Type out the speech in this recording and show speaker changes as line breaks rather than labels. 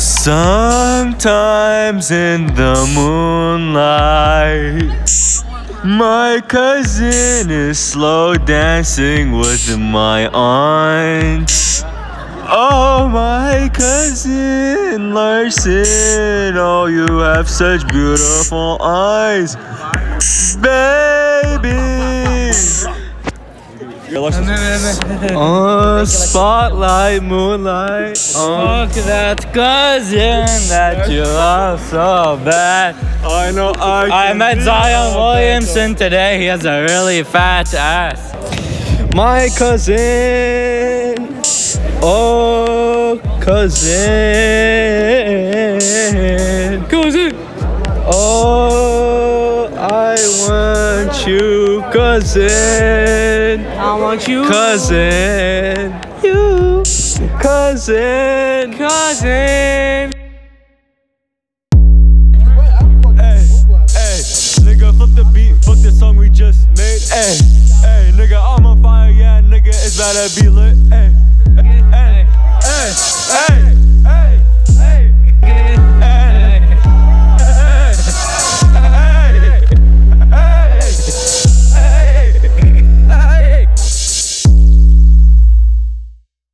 Sometimes in the moonlight, my cousin is slow dancing with my aunt. Oh, my cousin Larson, oh, you have such beautiful eyes, baby. Oh, spotlight, moonlight. Oh,
Look at that cousin that you love so bad.
I know I.
I met Zion Williamson today. He has a really fat ass.
My cousin. Oh. Cousin. You, cousin.
I want you.
Cousin. You. Cousin.
Cousin.
Hey, hey, nigga, flip the beat, fuck the song we just made. Hey, hey, nigga, I'm on fire, yeah, nigga, it's about to be lit. Hey,